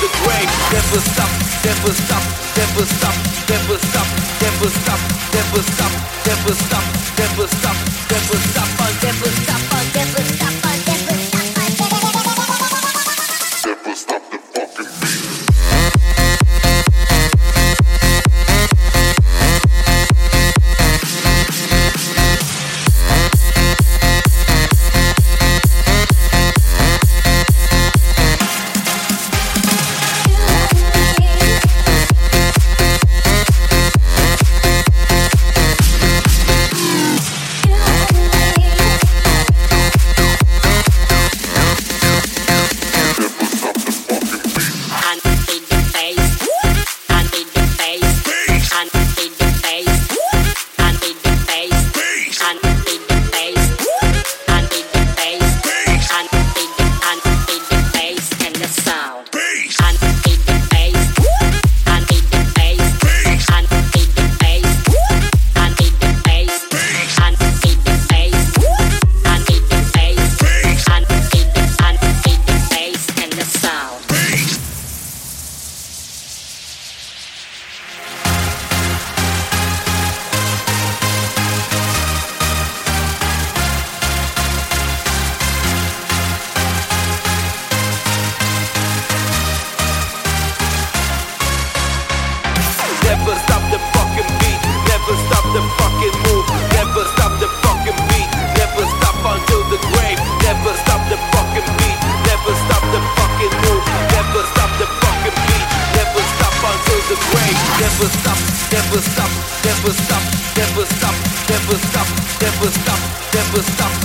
the grave, never stop, never stop, never stop, never stop, never stop, never stop, never stop, never stop, never stop, never stop, never stop, never stop.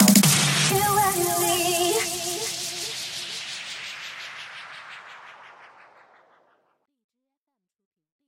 now.